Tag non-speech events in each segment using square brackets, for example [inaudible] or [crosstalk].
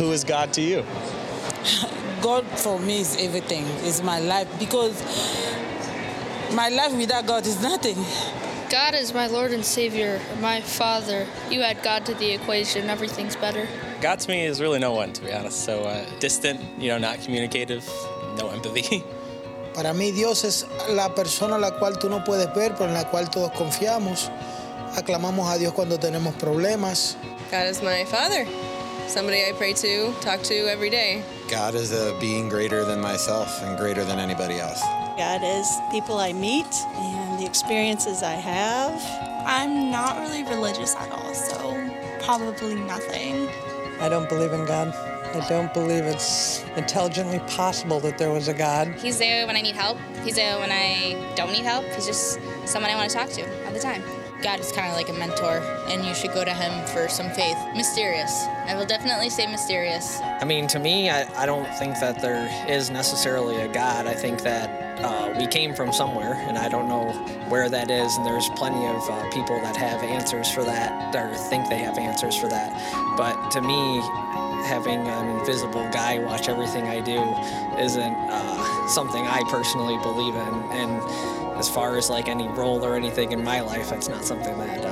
Who is God to you? [laughs] God for me is everything, is my life because my life without God is nothing. God is my Lord and Savior, my Father. You add God to the equation, everything's better. God to me is really no one, to be honest. So uh, distant, you know, not communicative, no empathy. [laughs] Para mí Dios es la persona a la cual tú no puedes ver, pero en la cual todos confiamos. Aclamamos a Dios cuando tenemos problemas. God is my father, somebody I pray to, talk to every day. God is a being greater than myself and greater than anybody else. God is people I meet and the experiences I have. I'm not really religious at all, so probably nothing. I don't believe in God. I don't believe it's intelligently possible that there was a God. He's there when I need help. He's there when I don't need help. He's just someone I want to talk to all the time. God is kind of like a mentor, and you should go to him for some faith. Mysterious. I will definitely say mysterious. I mean, to me, I, I don't think that there is necessarily a God. I think that uh, we came from somewhere, and I don't know where that is. And there's plenty of uh, people that have answers for that, or think they have answers for that. But to me, having an invisible guy watch everything I do isn't uh, something I personally believe in. And as far as like any role or anything in my life, that's not something that uh,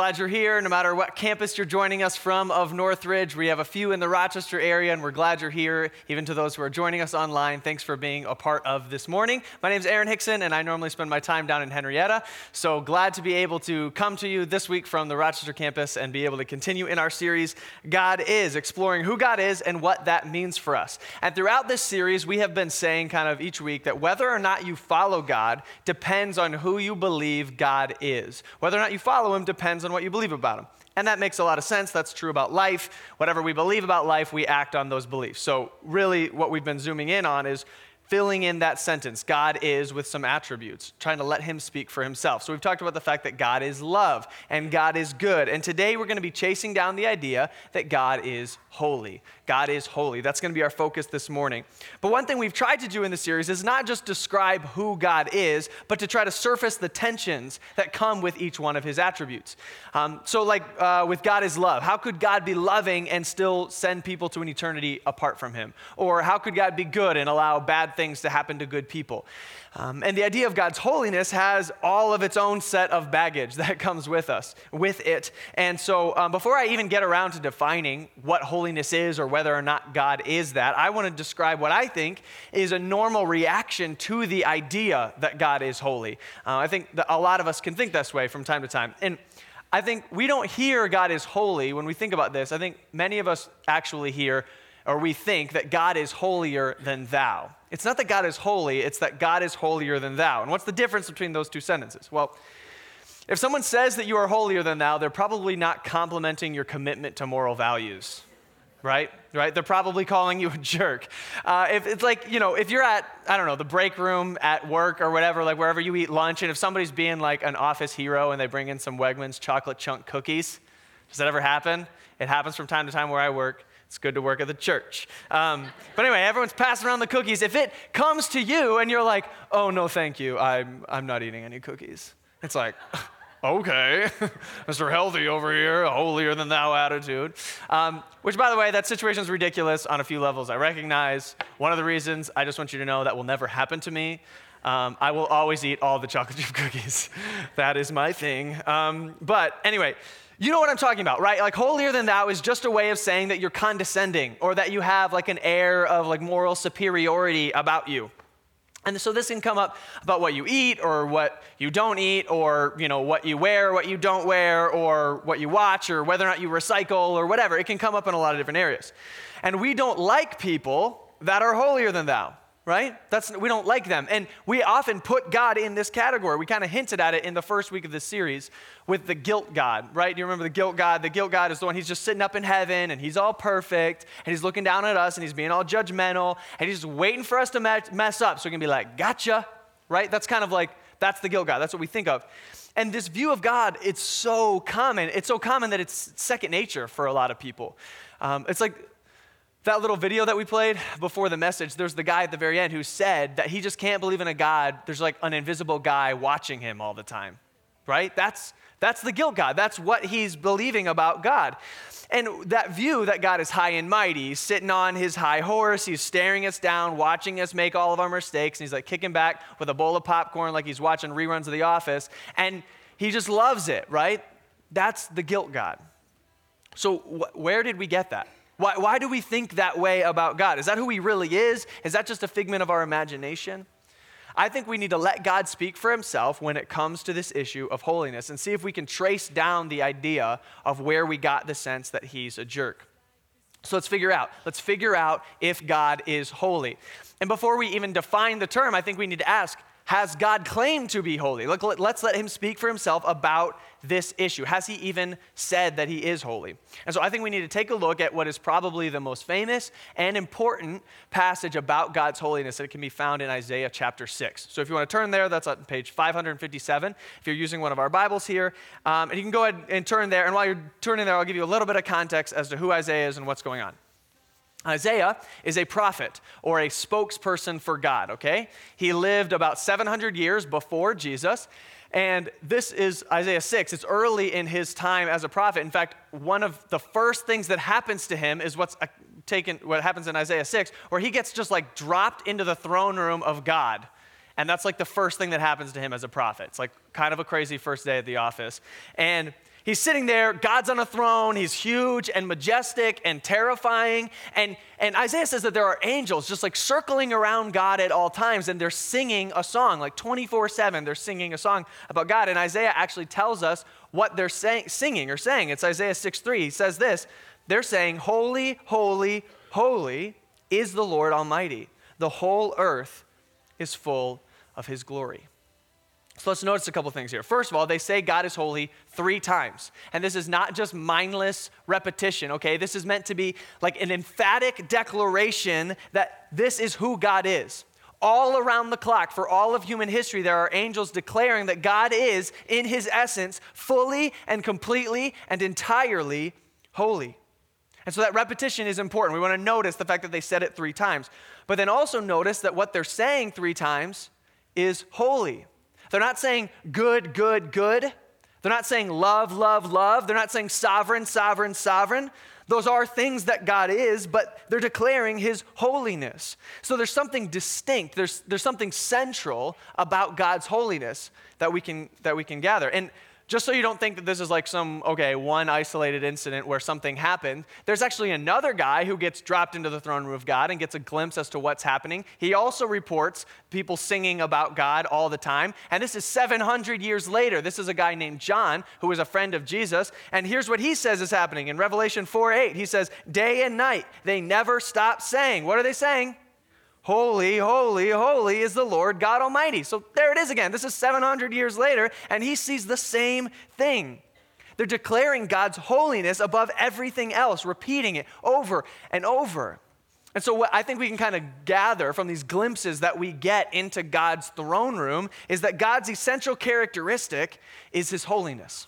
glad you're here, no matter what campus you're joining us from of Northridge. We have a few in the Rochester area, and we're glad you're here. Even to those who are joining us online, thanks for being a part of this morning. My name is Aaron Hickson, and I normally spend my time down in Henrietta. So glad to be able to come to you this week from the Rochester campus and be able to continue in our series, God is, exploring who God is and what that means for us. And throughout this series, we have been saying kind of each week that whether or not you follow God depends on who you believe God is. Whether or not you follow Him depends on what you believe about them. And that makes a lot of sense. That's true about life. Whatever we believe about life, we act on those beliefs. So, really, what we've been zooming in on is filling in that sentence God is with some attributes, trying to let him speak for himself. So, we've talked about the fact that God is love and God is good. And today, we're going to be chasing down the idea that God is holy. God is holy. That's going to be our focus this morning. But one thing we've tried to do in the series is not just describe who God is, but to try to surface the tensions that come with each one of his attributes. Um, so, like uh, with God is love, how could God be loving and still send people to an eternity apart from him? Or how could God be good and allow bad things to happen to good people? Um, and the idea of God's holiness has all of its own set of baggage [laughs] that comes with us, with it. And so, um, before I even get around to defining what holiness is or whether or not God is that, I want to describe what I think is a normal reaction to the idea that God is holy. Uh, I think that a lot of us can think this way from time to time. And I think we don't hear God is holy when we think about this. I think many of us actually hear or we think that God is holier than thou. It's not that God is holy, it's that God is holier than thou. And what's the difference between those two sentences? Well, if someone says that you are holier than thou, they're probably not complimenting your commitment to moral values, right? Right? They're probably calling you a jerk. Uh, if it's like, you know, if you're at, I don't know, the break room at work or whatever, like wherever you eat lunch, and if somebody's being like an office hero and they bring in some Wegmans chocolate chunk cookies, does that ever happen? It happens from time to time where I work. It's good to work at the church. Um, but anyway, everyone's passing around the cookies. If it comes to you and you're like, oh, no, thank you, I'm, I'm not eating any cookies, it's like, [laughs] okay, [laughs] Mr. Healthy over here, holier than thou attitude. Um, which, by the way, that situation is ridiculous on a few levels. I recognize one of the reasons, I just want you to know that will never happen to me. Um, I will always eat all the chocolate chip [laughs] cookies. that is my thing. Um, but anyway, you know what I'm talking about, right? Like holier than thou is just a way of saying that you're condescending or that you have like an air of like moral superiority about you. And so this can come up about what you eat or what you don't eat or you know what you wear, what you don't wear or what you watch or whether or not you recycle or whatever. It can come up in a lot of different areas. And we don't like people that are holier than thou right? That's, we don't like them. And we often put God in this category. We kind of hinted at it in the first week of this series with the guilt God, right? Do you remember the guilt God? The guilt God is the one he's just sitting up in heaven and he's all perfect and he's looking down at us and he's being all judgmental and he's just waiting for us to mess up so he can be like, gotcha, right? That's kind of like, that's the guilt God. That's what we think of. And this view of God, it's so common. It's so common that it's second nature for a lot of people. Um, it's like That little video that we played before the message, there's the guy at the very end who said that he just can't believe in a God. There's like an invisible guy watching him all the time, right? That's, that's the guilt God. That's what he's believing about God. And that view that God is high and mighty, sitting on his high horse, he's staring us down, watching us make all of our mistakes, and he's like kicking back with a bowl of popcorn like he's watching reruns of The Office, and he just loves it, right? That's the guilt God. So, wh- where did we get that? Why, why do we think that way about God? Is that who he really is? Is that just a figment of our imagination? I think we need to let God speak for himself when it comes to this issue of holiness and see if we can trace down the idea of where we got the sense that he's a jerk. So let's figure out. Let's figure out if God is holy. And before we even define the term, I think we need to ask has God claimed to be holy? Look, let's let him speak for himself about this issue. Has he even said that he is holy? And so I think we need to take a look at what is probably the most famous and important passage about God's holiness that can be found in Isaiah chapter 6. So if you want to turn there, that's on page 557. If you're using one of our Bibles here, um, and you can go ahead and turn there. And while you're turning there, I'll give you a little bit of context as to who Isaiah is and what's going on. Isaiah is a prophet or a spokesperson for God, okay? He lived about 700 years before Jesus. And this is Isaiah 6. It's early in his time as a prophet. In fact, one of the first things that happens to him is what's uh, taken, what happens in Isaiah 6, where he gets just like dropped into the throne room of God. And that's like the first thing that happens to him as a prophet. It's like kind of a crazy first day at the office. And He's sitting there, God's on a throne, he's huge and majestic and terrifying. And, and Isaiah says that there are angels just like circling around God at all times, and they're singing a song, like 24 7, they're singing a song about God. And Isaiah actually tells us what they're say- singing or saying. It's Isaiah 6 3. He says this They're saying, Holy, holy, holy is the Lord Almighty. The whole earth is full of his glory. So let's notice a couple things here. First of all, they say God is holy three times. And this is not just mindless repetition, okay? This is meant to be like an emphatic declaration that this is who God is. All around the clock, for all of human history, there are angels declaring that God is, in his essence, fully and completely and entirely holy. And so that repetition is important. We want to notice the fact that they said it three times. But then also notice that what they're saying three times is holy. They're not saying good, good, good. They're not saying love, love, love. They're not saying sovereign, sovereign, sovereign. Those are things that God is, but they're declaring his holiness. So there's something distinct, there's, there's something central about God's holiness that we can, that we can gather. And just so you don't think that this is like some, okay, one isolated incident where something happened, there's actually another guy who gets dropped into the throne room of God and gets a glimpse as to what's happening. He also reports people singing about God all the time. And this is 700 years later. This is a guy named John who was a friend of Jesus. And here's what he says is happening in Revelation 4 8. He says, Day and night, they never stop saying. What are they saying? Holy, holy, holy is the Lord God Almighty. So there it is again. This is 700 years later, and he sees the same thing. They're declaring God's holiness above everything else, repeating it over and over. And so, what I think we can kind of gather from these glimpses that we get into God's throne room is that God's essential characteristic is his holiness.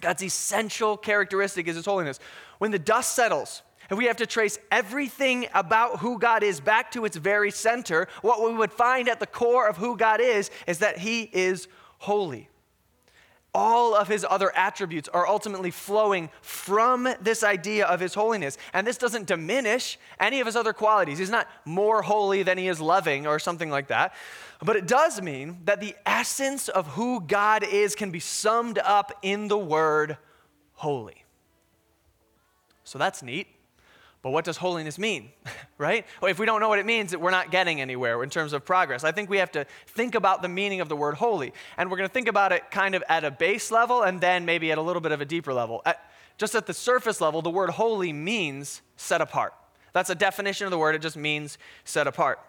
God's essential characteristic is his holiness. When the dust settles, and we have to trace everything about who God is back to its very center, what we would find at the core of who God is is that He is holy. All of his other attributes are ultimately flowing from this idea of his holiness. And this doesn't diminish any of his other qualities. He's not more holy than he is loving or something like that. But it does mean that the essence of who God is can be summed up in the word holy. So that's neat. But what does holiness mean, [laughs] right? Well, if we don't know what it means, we're not getting anywhere in terms of progress. I think we have to think about the meaning of the word holy. And we're going to think about it kind of at a base level and then maybe at a little bit of a deeper level. At, just at the surface level, the word holy means set apart. That's a definition of the word, it just means set apart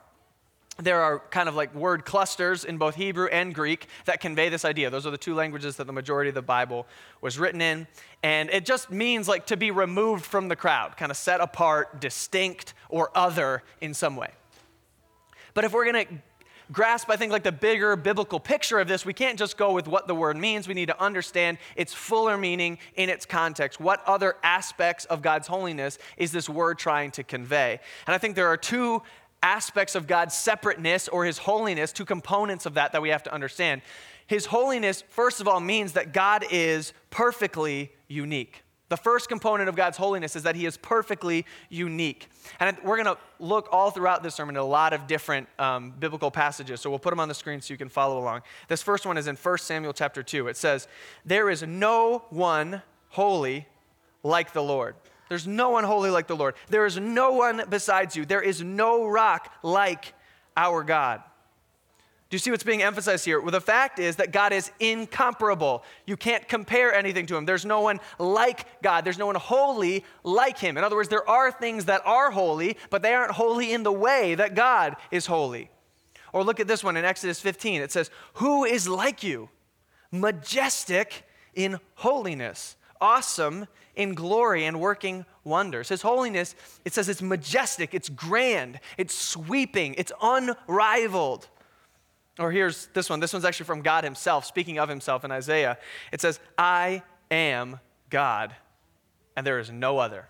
there are kind of like word clusters in both Hebrew and Greek that convey this idea. Those are the two languages that the majority of the Bible was written in. And it just means like to be removed from the crowd, kind of set apart, distinct, or other in some way. But if we're going to grasp, I think, like the bigger biblical picture of this, we can't just go with what the word means. We need to understand its fuller meaning in its context. What other aspects of God's holiness is this word trying to convey? And I think there are two aspects of God's separateness or his holiness, two components of that that we have to understand. His holiness, first of all, means that God is perfectly unique. The first component of God's holiness is that He is perfectly unique. And we're going to look all throughout this sermon at a lot of different um, biblical passages. So we'll put them on the screen so you can follow along. This first one is in 1 Samuel chapter 2. It says, There is no one holy like the Lord. There's no one holy like the Lord. There is no one besides you. There is no rock like our God. Do you see what's being emphasized here? Well, the fact is that God is incomparable. You can't compare anything to him. There's no one like God. There's no one holy like him. In other words, there are things that are holy, but they aren't holy in the way that God is holy. Or look at this one in Exodus 15. It says, Who is like you? Majestic in holiness, awesome in glory and working wonders. His holiness, it says it's majestic, it's grand, it's sweeping, it's unrivaled. Or here's this one. This one's actually from God Himself, speaking of Himself in Isaiah. It says, I am God, and there is no other.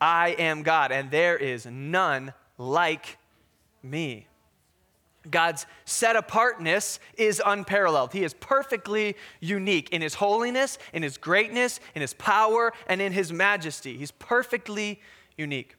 I am God, and there is none like me. God's set apartness is unparalleled. He is perfectly unique in his holiness, in his greatness, in his power, and in his majesty. He's perfectly unique.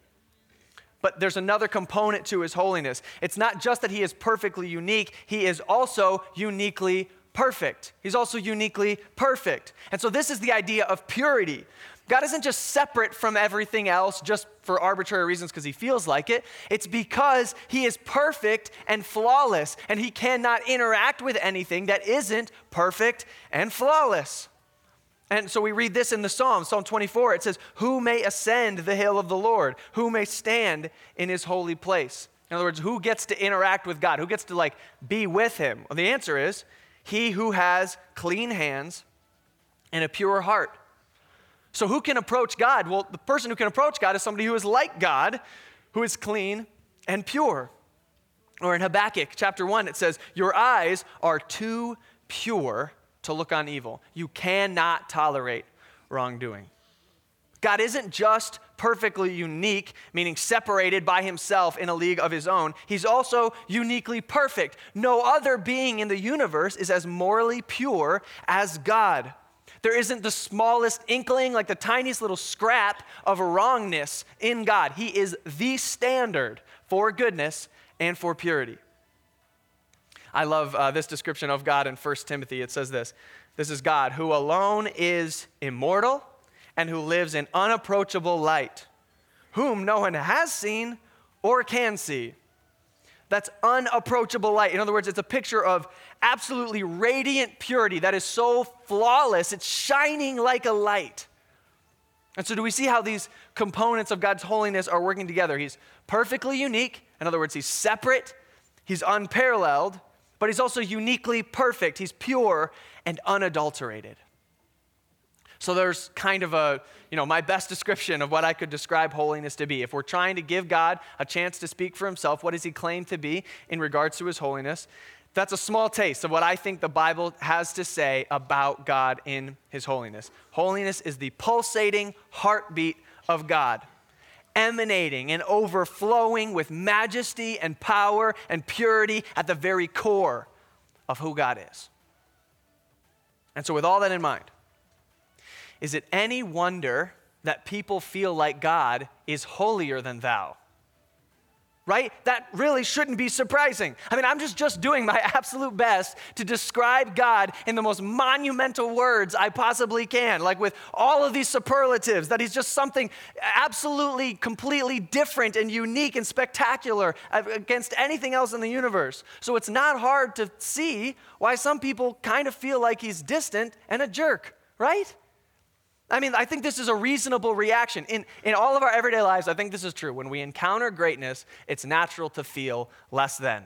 But there's another component to his holiness. It's not just that he is perfectly unique, he is also uniquely perfect. He's also uniquely perfect. And so, this is the idea of purity. God isn't just separate from everything else just for arbitrary reasons because he feels like it. It's because he is perfect and flawless, and he cannot interact with anything that isn't perfect and flawless. And so we read this in the Psalm, Psalm 24. It says, Who may ascend the hill of the Lord? Who may stand in his holy place? In other words, who gets to interact with God? Who gets to like be with him? Well, the answer is he who has clean hands and a pure heart. So who can approach God? Well, the person who can approach God is somebody who is like God, who is clean and pure. Or in Habakkuk chapter 1, it says, Your eyes are too pure to look on evil. You cannot tolerate wrongdoing. God isn't just perfectly unique, meaning separated by himself in a league of his own. He's also uniquely perfect. No other being in the universe is as morally pure as God. There isn't the smallest inkling, like the tiniest little scrap of wrongness in God. He is the standard for goodness and for purity. I love uh, this description of God in 1 Timothy. It says this This is God who alone is immortal and who lives in unapproachable light, whom no one has seen or can see. That's unapproachable light. In other words, it's a picture of absolutely radiant purity that is so flawless, it's shining like a light. And so, do we see how these components of God's holiness are working together? He's perfectly unique. In other words, he's separate, he's unparalleled, but he's also uniquely perfect. He's pure and unadulterated. So there's kind of a, you know, my best description of what I could describe holiness to be. If we're trying to give God a chance to speak for himself, what does he claim to be in regards to his holiness? That's a small taste of what I think the Bible has to say about God in his holiness. Holiness is the pulsating heartbeat of God emanating and overflowing with majesty and power and purity at the very core of who God is. And so, with all that in mind, is it any wonder that people feel like God is holier than thou? right? That really shouldn't be surprising. I mean, I'm just, just doing my [laughs] absolute best to describe God in the most monumental words I possibly can, like with all of these superlatives, that He's just something absolutely, completely different and unique and spectacular against anything else in the universe. So it's not hard to see why some people kind of feel like He's distant and a jerk, right? I mean, I think this is a reasonable reaction. In, in all of our everyday lives, I think this is true. When we encounter greatness, it's natural to feel less than.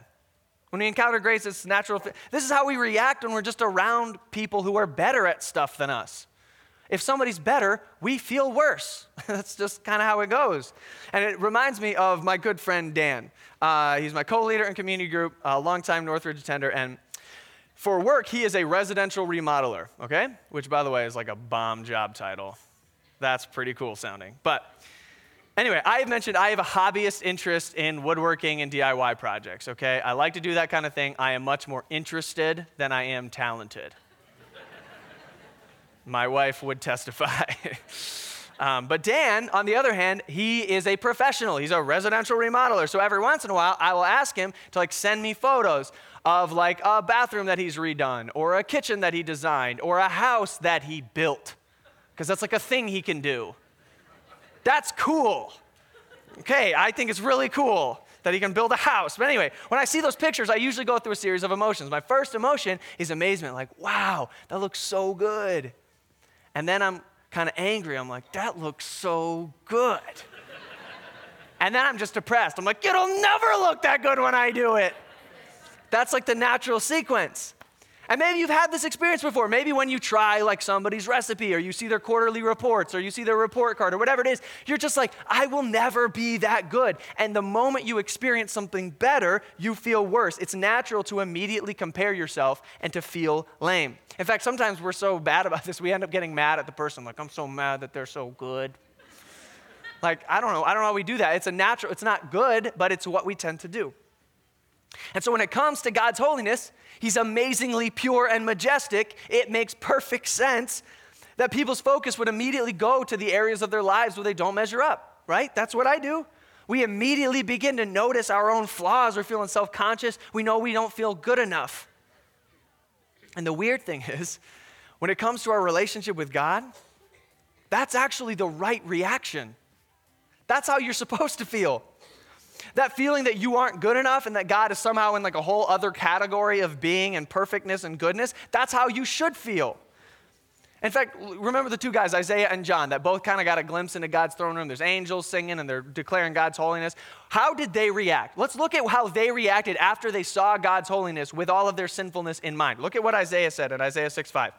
When we encounter grace, it's natural. This is how we react when we're just around people who are better at stuff than us. If somebody's better, we feel worse. [laughs] That's just kind of how it goes. And it reminds me of my good friend Dan. Uh, he's my co leader in community group, a longtime Northridge attender. And for work, he is a residential remodeler, okay? Which, by the way, is like a bomb job title. That's pretty cool sounding. But anyway, I have mentioned I have a hobbyist interest in woodworking and DIY projects, okay? I like to do that kind of thing. I am much more interested than I am talented. [laughs] My wife would testify. [laughs] um, but Dan, on the other hand, he is a professional. He's a residential remodeler. So every once in a while, I will ask him to like send me photos of like a bathroom that he's redone, or a kitchen that he designed, or a house that he built, because that's like a thing he can do. That's cool. Okay, I think it's really cool that he can build a house. But anyway, when I see those pictures, I usually go through a series of emotions. My first emotion is amazement, like, wow, that looks so good. And then I'm kind of angry. I'm like, that looks so good. and then I'm just depressed. I'm like, it'll never look that good when I do it. That's like the natural sequence. And maybe you've had this experience before. Maybe when you try like somebody's recipe or you see their quarterly reports or you see their report card or whatever it is, you're just like, I will never be that good. And the moment you experience something better, you feel worse. It's natural to immediately compare yourself and to feel lame. In fact, sometimes we're so bad about this, we end up getting mad at the person, like, I'm so mad that they're so good. like, I don't know. I don't know how we do that. It's a natural, it's not good, but it's what we tend to do. And so when it comes to God's holiness, He's amazingly pure and majestic. It makes perfect sense that people's focus would immediately go to the areas of their lives where they don't measure up, right? That's what I do. We immediately begin to notice our own flaws. We're feeling self conscious. We know we don't feel good enough. And the weird thing [laughs] is, when it comes to our relationship with God, that's actually the right reaction. That's how you're supposed to feel. That feeling that you aren't good enough and that God is somehow in like a whole other category of being and perfectness and goodness, that's how you should feel. In fact, remember the two guys, Isaiah and John, that both kind of got a glimpse into God's throne room. There's angels singing and they're declaring God's holiness. How did they react? Let's look at how they reacted after they saw God's holiness with all of their sinfulness in mind. Look at what Isaiah said in Isaiah 6 5.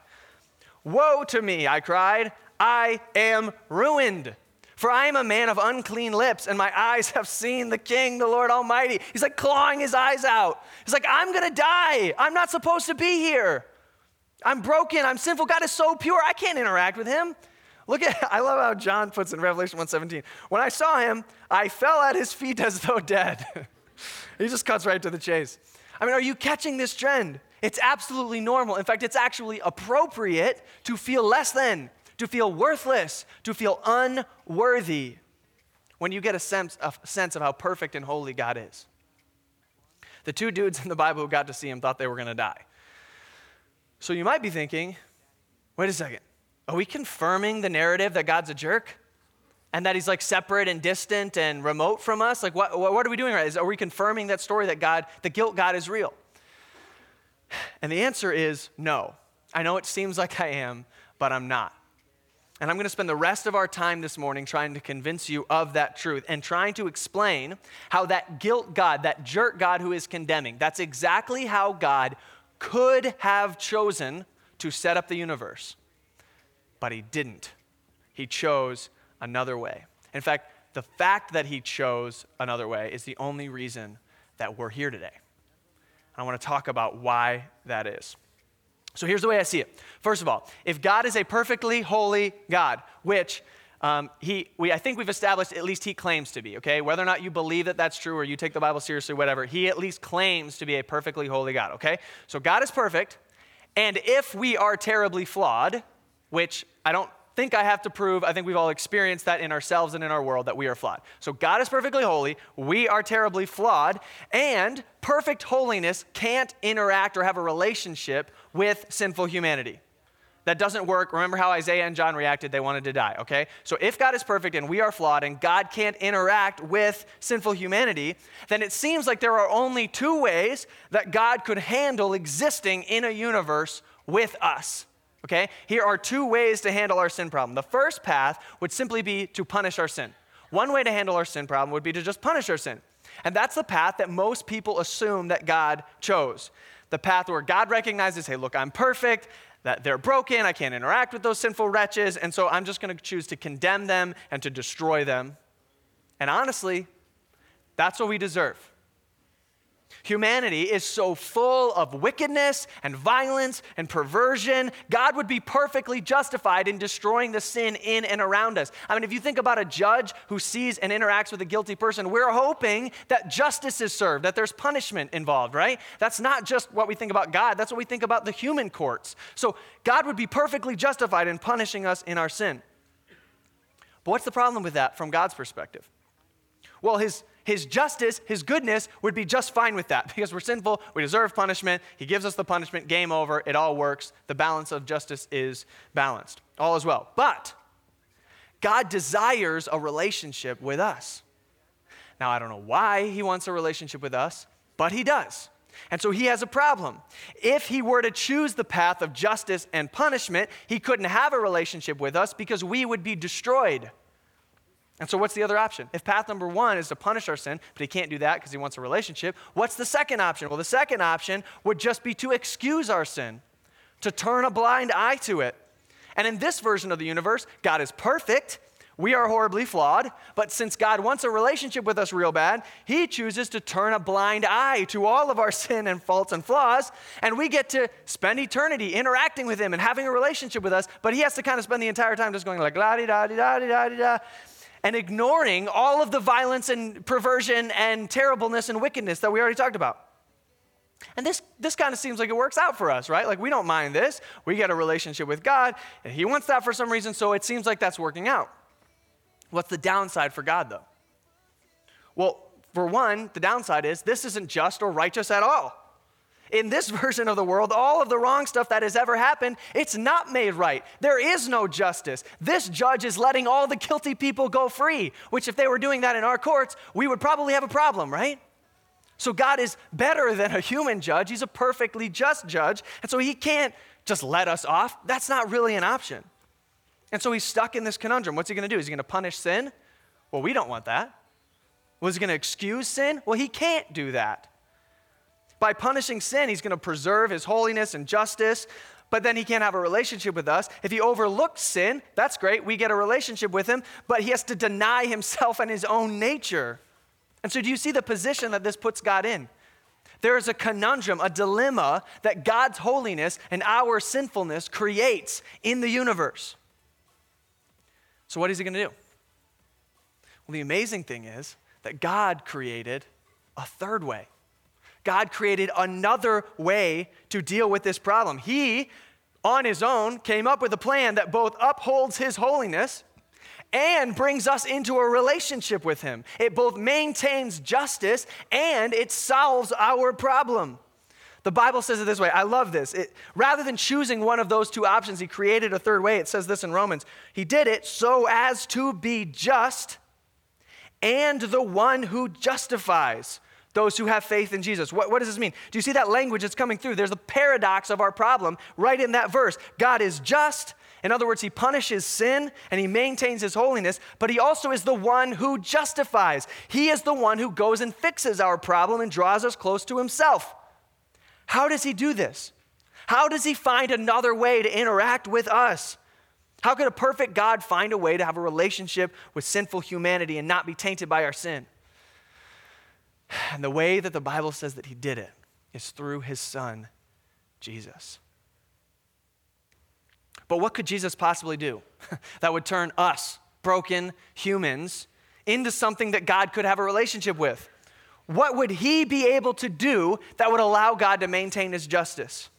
Woe to me, I cried. I am ruined. For I am a man of unclean lips, and my eyes have seen the King, the Lord Almighty. He's like clawing his eyes out. He's like, I'm gonna die. I'm not supposed to be here. I'm broken. I'm sinful. God is so pure. I can't interact with him. Look at, [laughs] I love how John puts in Revelation 1:17. When I saw him, I fell at his feet as though dead. [laughs] he just cuts right to the chase. I mean, are you catching this trend? It's absolutely normal. In fact, it's actually appropriate to feel less than, to feel worthless, to feel unworthy when you get a sense, a sense of how perfect and holy God is. The two dudes [laughs] in the Bible who got to see him thought they were going to die. So you might be thinking, wait a second, are we confirming the narrative that God's a jerk? And that he's like separate and distant and remote from us? Like, what, what are we doing right? Are we confirming that story that God, the guilt God is real? [sighs] And the answer is no. I know it seems like I am, but I'm not. And I'm going to spend the rest of our time this morning trying to convince you of that truth and trying to explain how that guilt God, that jerk God who is condemning, that's exactly how God could have chosen to set up the universe. But he didn't. He chose another way. In fact, the fact that he chose another way is the only reason that we're here today. I want to talk about why that is. So here's the way I see it. First of all, if God is a perfectly holy God, which um, he, we, I think we've established at least he claims to be, okay? Whether or not you believe that that's true or you take the Bible seriously, whatever, he at least claims to be a perfectly holy God, okay? So God is perfect, and if we are terribly flawed, which I don't think I have to prove. I think we've all experienced that in ourselves and in our world that we are flawed. So God is perfectly holy, we are terribly flawed, and perfect holiness can't interact or have a relationship with sinful humanity. That doesn't work. Remember how Isaiah and John reacted? They wanted to die, okay? So if God is perfect and we are flawed and God can't interact with sinful humanity, then it seems like there are only two ways that God could handle existing in a universe with us. Okay? Here are two ways to handle our sin problem. The first path would simply be to punish our sin. One way to handle our sin problem would be to just punish our sin. And that's the path that most people assume that God chose. The path where God recognizes, hey, look, I'm perfect. that they're broken. I can't interact with those sinful wretches. And so I'm just going to choose to condemn them and to destroy them. And honestly, that's what we deserve. Humanity is so full of wickedness and violence and perversion. God would be perfectly justified in destroying the sin in and around us. I mean, if you think about a judge who sees and interacts with a guilty person, we're hoping that justice is served, that there's punishment involved, right? That's not just what we think about God, that's what we think about the human courts. So God would be perfectly justified in punishing us in our sin. But what's the problem with that from God's perspective? Well, his his justice, his goodness would be just fine with that [laughs] because we're sinful, we deserve punishment. He gives us the punishment, game over, it all works. The balance of justice is balanced. All is well. But God desires a relationship with us. Now, I don't know why he wants a relationship with us, but he does. And so he has a problem. If he were to choose the path of justice and punishment, he couldn't have a relationship with us because we would be destroyed. And so, what's the other option? If path number one is to punish our sin, but he can't do that because he wants a relationship, what's the second option? Well, the second option would just be to excuse our sin, to turn a blind eye to it. And in this version of the universe, God is perfect. We are horribly flawed, but since God wants a relationship with us real bad, He chooses to turn a blind eye to all of our [laughs] sin and faults and flaws, and we get to spend eternity interacting with Him and having a relationship with us, but He has to kind of spend the entire time just going like la di da di da di da di da and ignoring all of the violence and perversion and terribleness and wickedness that we already talked about. And this, this kind of seems like it works out for us, right? Like we don't mind this. We get a relationship with God, and He wants that for some reason, so it seems like that's working out. What's the downside for God, though? Well, for one, the downside is this isn't just or righteous at all. In this [laughs] version of the world, all of the wrong stuff that has ever happened, it's not made right. There is no justice. This judge is letting all the guilty people go free, which, if they were doing that in our courts, we would probably have a problem, right? So, God is better than a human judge. He's a perfectly just judge. And so, He can't just let us off. That's not really an option. And so, He's stuck in this conundrum. What's He going to do? Is He going to punish sin? Well, we don't want that. Was He going to excuse sin? Well, He can't do that. By punishing sin, he's going to preserve his holiness and justice, but then he can't have a relationship with us. If he overlooks sin, that's great. We get a relationship with him, but he has to deny himself and his own nature. And so, do you see the position that this puts God in? There is a conundrum, a dilemma that God's holiness and our sinfulness creates in the universe. So, what is he going to do? Well, the amazing thing is that God created a third way. God created another way to deal with this problem. He, on his own, came up with a plan that both upholds his holiness and brings us into a relationship with him. It both maintains justice and it solves our problem. The Bible says it this way. I love this. It, rather than choosing one of those two options, he created a third way. It says this in Romans. He did it so as to be just and the one who justifies those who have faith in Jesus. What, what does this mean? Do you see that language that's coming through? There's a paradox of our problem right in that verse. God is just. In other words, he punishes sin and he maintains his holiness, but he also is the one who justifies. He is the one who goes and fixes our problem and draws us close to himself. How does he do this? How does he find another way to interact with us? How could a perfect God find a way to have a relationship with sinful humanity and not be tainted by our sin? And the way that the Bible says that he did it is through his son, Jesus. But what could Jesus possibly do [laughs] that would turn us, broken humans, into something that God could have a relationship with? What would he be able to do that would allow God to maintain his justice?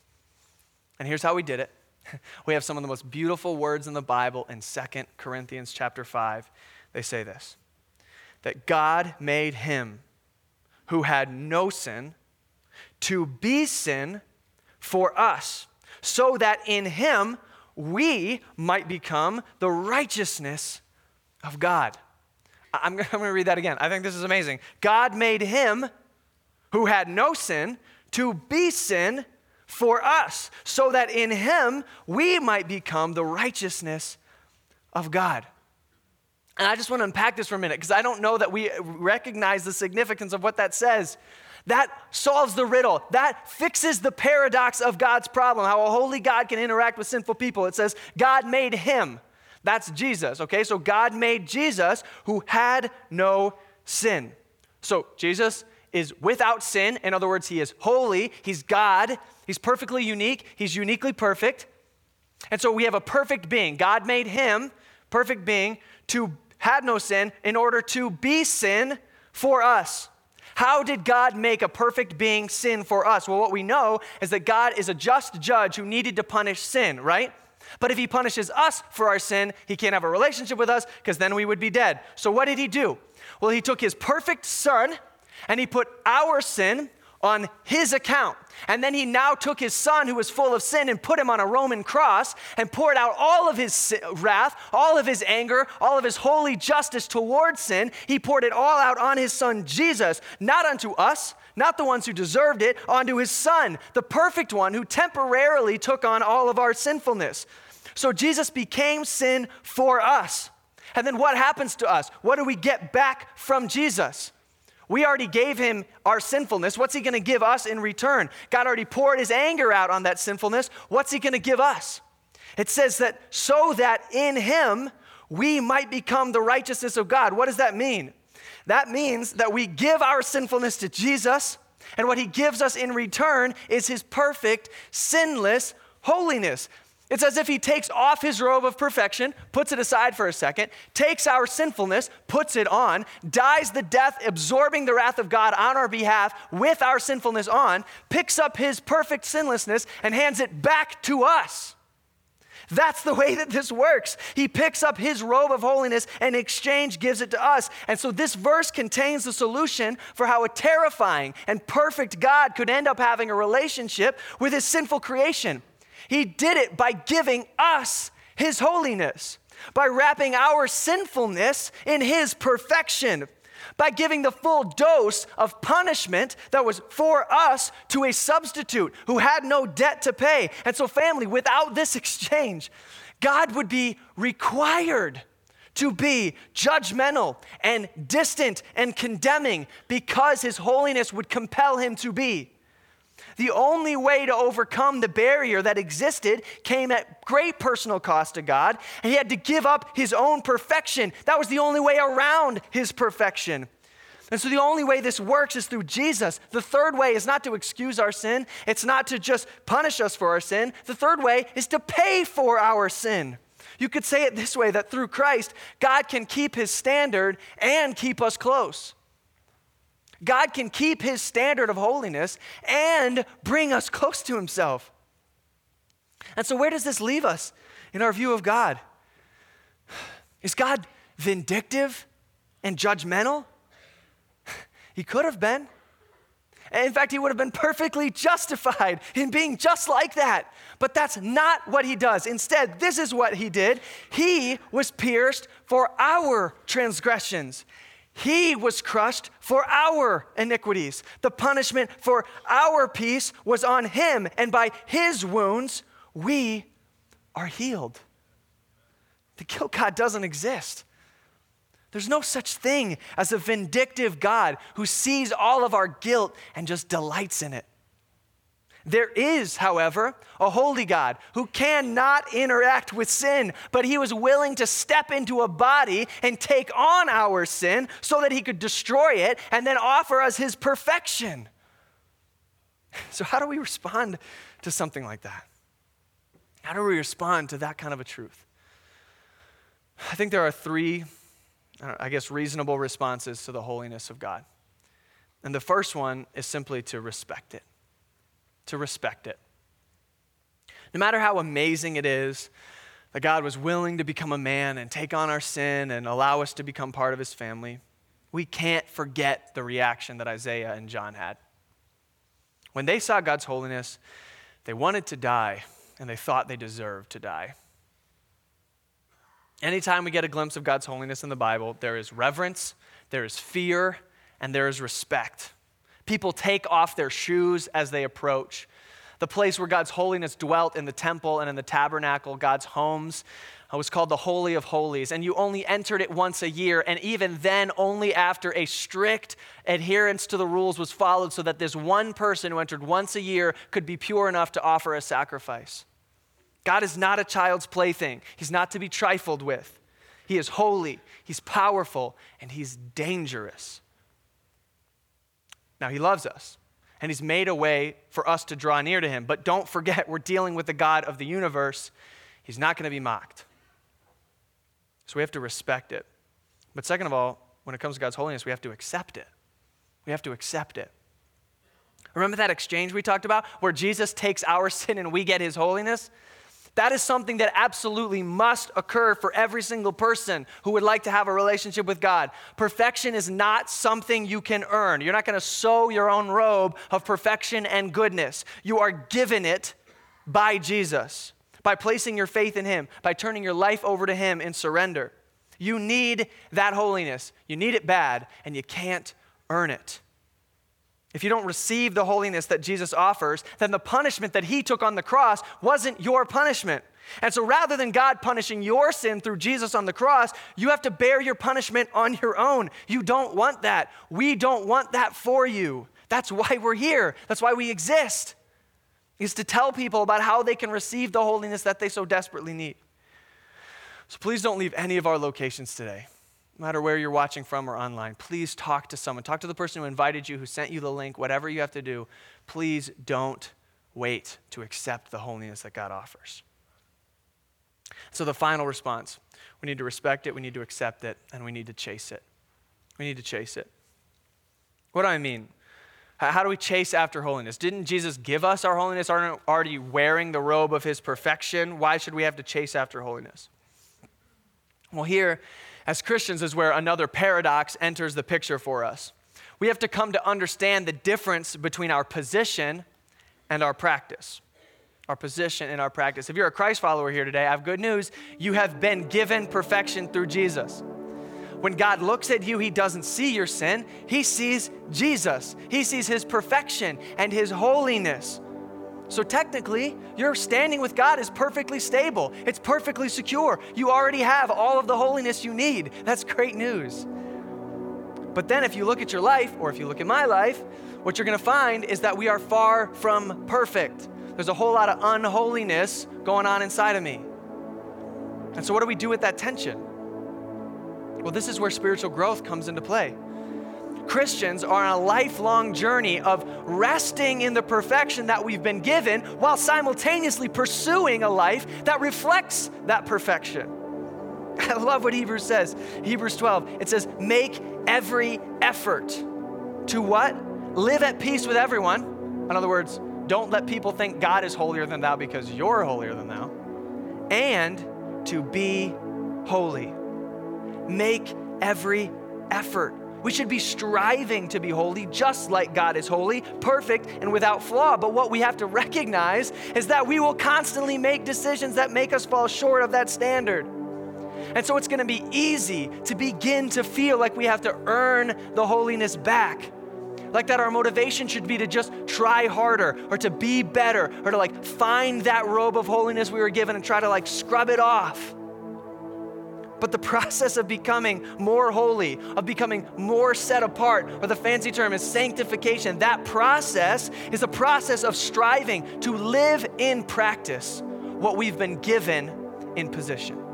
And here's how we did it. [laughs] We have some of the most beautiful words in the Bible in 2 Corinthians chapter 5. They say this that God made him who had no sin to be sin for us, so that in him we might become the righteousness of God. I'm, [laughs] going to read that again. I think this is amazing. God made him who had no sin to be sin for us, so that in him we might become the righteousness of God. And I just want to unpack this for a minute because I don't know that we recognize the significance of what that says. That solves the riddle. That fixes the paradox of God's problem, how a holy God can interact with sinful people. It says, God made him. That's Jesus, okay? So God made Jesus who had no sin. So Jesus is without sin. In other words, he is holy. He's God. He's perfectly unique. He's uniquely perfect. And so we have a perfect being. God made him, perfect being, to had no sin in order to be sin for us. How did God make a perfect being sin for us? Well, what we know is that God is a just judge who needed to punish sin, right? But if he punishes us for our sin, he can't have a relationship with us because then we would be dead. So what did he do? Well, he took his perfect son and he put our sin on his account. And then he now took his son, who was full of sin, and put him on a Roman cross and poured out all of his wrath, all of his anger, all of his holy justice towards sin. He poured it all out on his son Jesus, not unto us, not the ones who deserved it, onto his son, the perfect one who temporarily took on all of our sinfulness. So Jesus became sin for us. And then what happens to us? What do we get back from Jesus? We already gave him our sinfulness. What's he going to give us in return? God already poured his anger out on that sinfulness. What's he going to give us? It says that so that in him we might become the righteousness of God. What does that mean? That means that we give our sinfulness to Jesus, and what he gives us in return is his perfect, sinless holiness. It's as if he takes off his robe of perfection, puts it aside for a second, takes our sinfulness, puts it on, dies the death, absorbing the wrath of God on our behalf with our sinfulness on, picks up his perfect sinlessness and hands it back to us. That's the way that this works. He picks up his robe of holiness and in exchange gives it to us. And so this verse contains the solution for how a terrifying and perfect God could end up having a relationship with his sinful creation. He did it by giving us His holiness, by wrapping our sinfulness in His perfection, by giving the full dose of punishment that was for us to a substitute who had no debt to pay. And so, family, without this exchange, God would be required to be judgmental and distant and condemning because his holiness would compel him to be. The only way to overcome the barrier that existed came at great personal cost to God, and he had to give up his own perfection. That was the only way around his perfection. And so the only way this works is through Jesus. The third way is not to excuse our sin, it's not to just punish us for our sin. The third way is to pay for our sin. You could say it this way that through Christ, God can keep his standard and keep us close. God can keep his standard of holiness and bring us close to himself. And so, where does this leave us in our view of God? Is God vindictive and judgmental? He could have been. In fact, he would have been perfectly justified in being just like that. But that's not what he does. Instead, this is what he did. He was pierced for our transgressions, he was crushed for our iniquities. The punishment for our peace was on him, and by his wounds, we are healed. The guilt God doesn't exist. There's no such thing as a vindictive God who sees all of our guilt and just delights in it. There is, however, a holy God who cannot interact with sin, but he was willing to step into a body and take on our sin so that he could destroy it and then offer us his perfection. [laughs] So, how do we respond to something like that? How do we respond to that kind of a truth? I think there are three, I guess, reasonable responses to the holiness of God. And the first one is simply to respect it to respect it. No matter how amazing it is that God was willing to become a man and take on our sin and allow us to become part of his family, we can't forget the reaction that Isaiah and John had. When they saw God's holiness, they wanted to die and they thought they deserved to die. Anytime we get a glimpse of God's holiness in the Bible, there is reverence, there is fear, and there is respect. People take off their shoes as they approach. The place where God's holiness dwelt in the temple and in the tabernacle, God's homes, uh, was called the Holy of Holies, and you only entered it once a year, and even then, only after a strict adherence to the rules was followed, so that this one person who entered once a year could be pure enough to offer a sacrifice. God is not a child's plaything, He's not to be trifled with. He is holy, He's powerful, and He's dangerous. Now, He loves us, and He's made a way for us to draw near to Him, but don't forget, we're dealing with the God of the universe. He's not going to be mocked. So we have to respect it. But second of all, when it comes to God's holiness, we have to accept it. We have to accept it. Remember that exchange we talked about where Jesus takes our [laughs] sin and we get his holiness? That is something that absolutely must occur for every single person who would like to have a relationship with God. Perfection is not something you can earn. You're not going to sew your own robe of perfection and goodness. You are given it by Jesus by placing your faith in Him, by turning your life over to Him in surrender. You need that holiness. You need it bad, and you can't earn it. If you don't receive the holiness that Jesus offers, then the punishment that He took on the cross wasn't your punishment. And so rather than God punishing your sin through Jesus on the cross, you have to bear your punishment on your own. You don't want that. We don't want that for you. That's why we're here, that's why we exist is to tell people about how they can receive the holiness that they so desperately need. So please don't leave any of our locations today, no matter where you're watching from or online. Please talk to someone. Talk to the person who invited you, who sent you the link, whatever you have to do. Please don't wait to accept the holiness that God offers. So, the final response we need to respect it, we need to accept it, and we need to chase it. We need to chase it. What do I mean? How do we chase after holiness? Didn't Jesus give us our holiness? Aren't already wearing the robe of his perfection? Why should we have to chase after holiness? Well, here, as Christians, is where another paradox enters the picture for us. We have to come to understand the difference between our position and our practice. Our position and our practice. If you're a Christ follower here today, I have good news. You have been given perfection through Jesus. When God looks at you, He doesn't see your sin, He sees Jesus. He sees His perfection and His holiness. So technically, your standing with God is perfectly stable, it's perfectly secure. You already have all of the holiness you need. That's great news. But then, if you look at your life, or if you look at my life, what you're gonna find is that we are far from perfect. There's a whole lot of unholiness going on inside of me. And so, what do we do with that tension? Well, this is where spiritual growth comes into play. Christians are on a lifelong journey of resting in the perfection that we've been given while simultaneously pursuing a life that reflects that perfection. [laughs] I love what Hebrews says. Hebrews 12, it says, Make every effort to what? Live at peace with everyone. In other words, don't let people think God is holier than thou because you're holier than thou. And to be holy make every effort. We should be striving to be holy, just like God is holy, perfect, and without flaw. But what we have to recognize is that we will constantly make decisions that make us fall short of that standard. And so it's going to be easy to begin to feel like we have to earn the holiness back. Like that our motivation should be to just try harder or to be better or to like find that robe of holiness we were given and try to like scrub it off. But the [laughs] process of becoming more holy, of becoming more set apart, or the fancy term is sanctification, that process is a process of striving to live in practice what we've been given in position.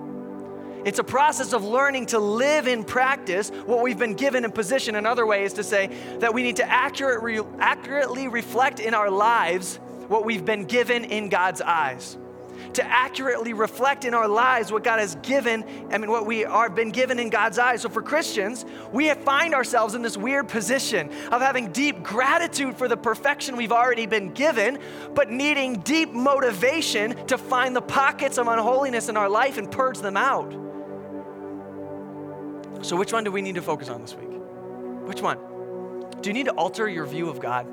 It's a process of learning to live in practice what we've been given in position. Another way is to say that we need to accurate, accurately reflect in our lives what we've been given in God's eyes to accurately reflect in our lives what God has given, I mean, what we are been given in God's eyes. So for Christians, we find ourselves in this weird position of having deep gratitude for the perfection we've already been given, but needing deep motivation to find the pockets of unholiness in our life and purge them out. So, which one do we need to focus on this week? Which one? Do you need to alter your view of God?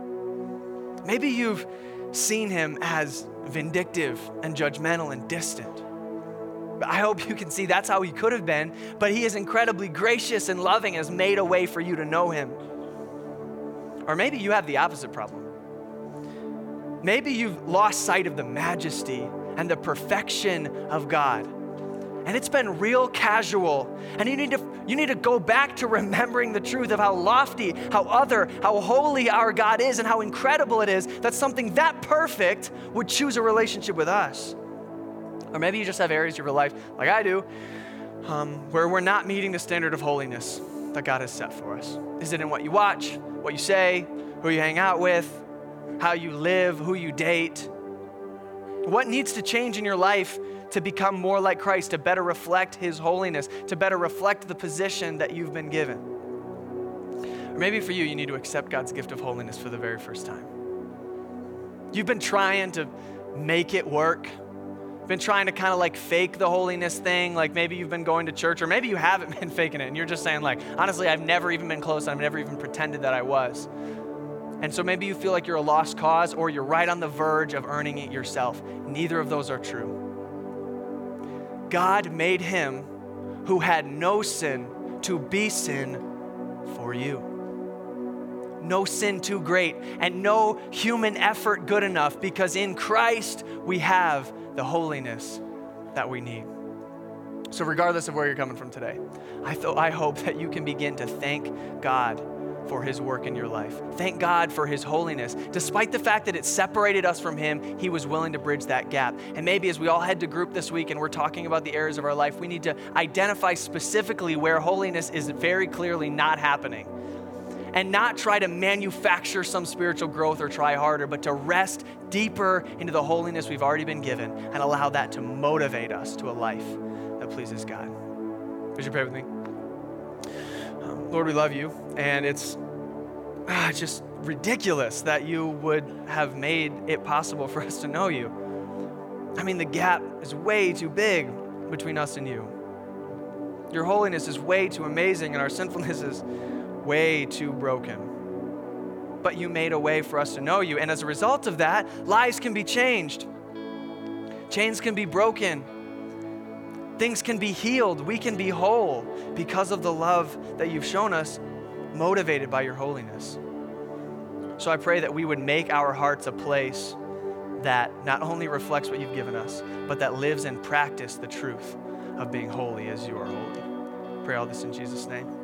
Maybe you've seen him as vindictive and judgmental and distant. I hope you can see that's how he could have been, but he is incredibly gracious and loving, has made a way for you to know him. Or maybe you have the opposite problem. Maybe you've lost sight of the majesty and the perfection of God. And it's been real casual. And you need to you need to go back to [laughs] remembering the truth of how lofty, how other, how holy our God is and how incredible it is that something that perfect would choose a relationship with us. Or maybe you just have areas of your life, like I do, um, where we're not meeting the standard of holiness that God has set for us. Is it in what you watch, what you say, who you hang out with, how you live, who you date? What needs to change in your life to become more like Christ, to better reflect His holiness, to better reflect the position that you've been given. Or maybe for you, you need to accept God's gift of holiness for the very first time. You've been trying to make it work. Been trying to kind of like fake the holiness thing. Like maybe you've been going to church, or maybe you haven't [laughs] been faking it, and you're just saying, like, honestly, I've never even been close. I've never even pretended that I was. And so maybe you feel like you're a lost cause, or you're right on the verge of earning it yourself. Neither of those are true. God made him who had no sin to be sin for you. No sin too great, and no human effort good enough, because in Christ we have the holiness that we need. So, regardless of where you're coming from today, I, th- I hope that you can begin to thank God for his work in your life. Thank God for his holiness. Despite the fact that it separated us from him, he was willing to bridge that gap. And maybe as we all head to group this week and we're talking about the areas of our life, we need to identify specifically where holiness is very clearly not happening. And not try to manufacture some spiritual growth or try harder, but to rest deeper into the holiness we've already been given and allow that to motivate us to a life that pleases God. Would you pray with me? Lord, we love you, and it's ah, just ridiculous that you would have made it possible for us to know you. I mean, the gap is way too big between us and you. Your holiness is way too amazing, and our [laughs] sinfulness is way too broken. But you made a way for us to know you, and as a result of that, lives can be changed, chains can be broken Things can be healed. We can be whole because of the love that you've shown us, motivated by your holiness. So I pray that we would make our hearts a place that not only reflects what you've given us, but that lives and practice the truth of being holy as you are holy. Pray all this in Jesus' name.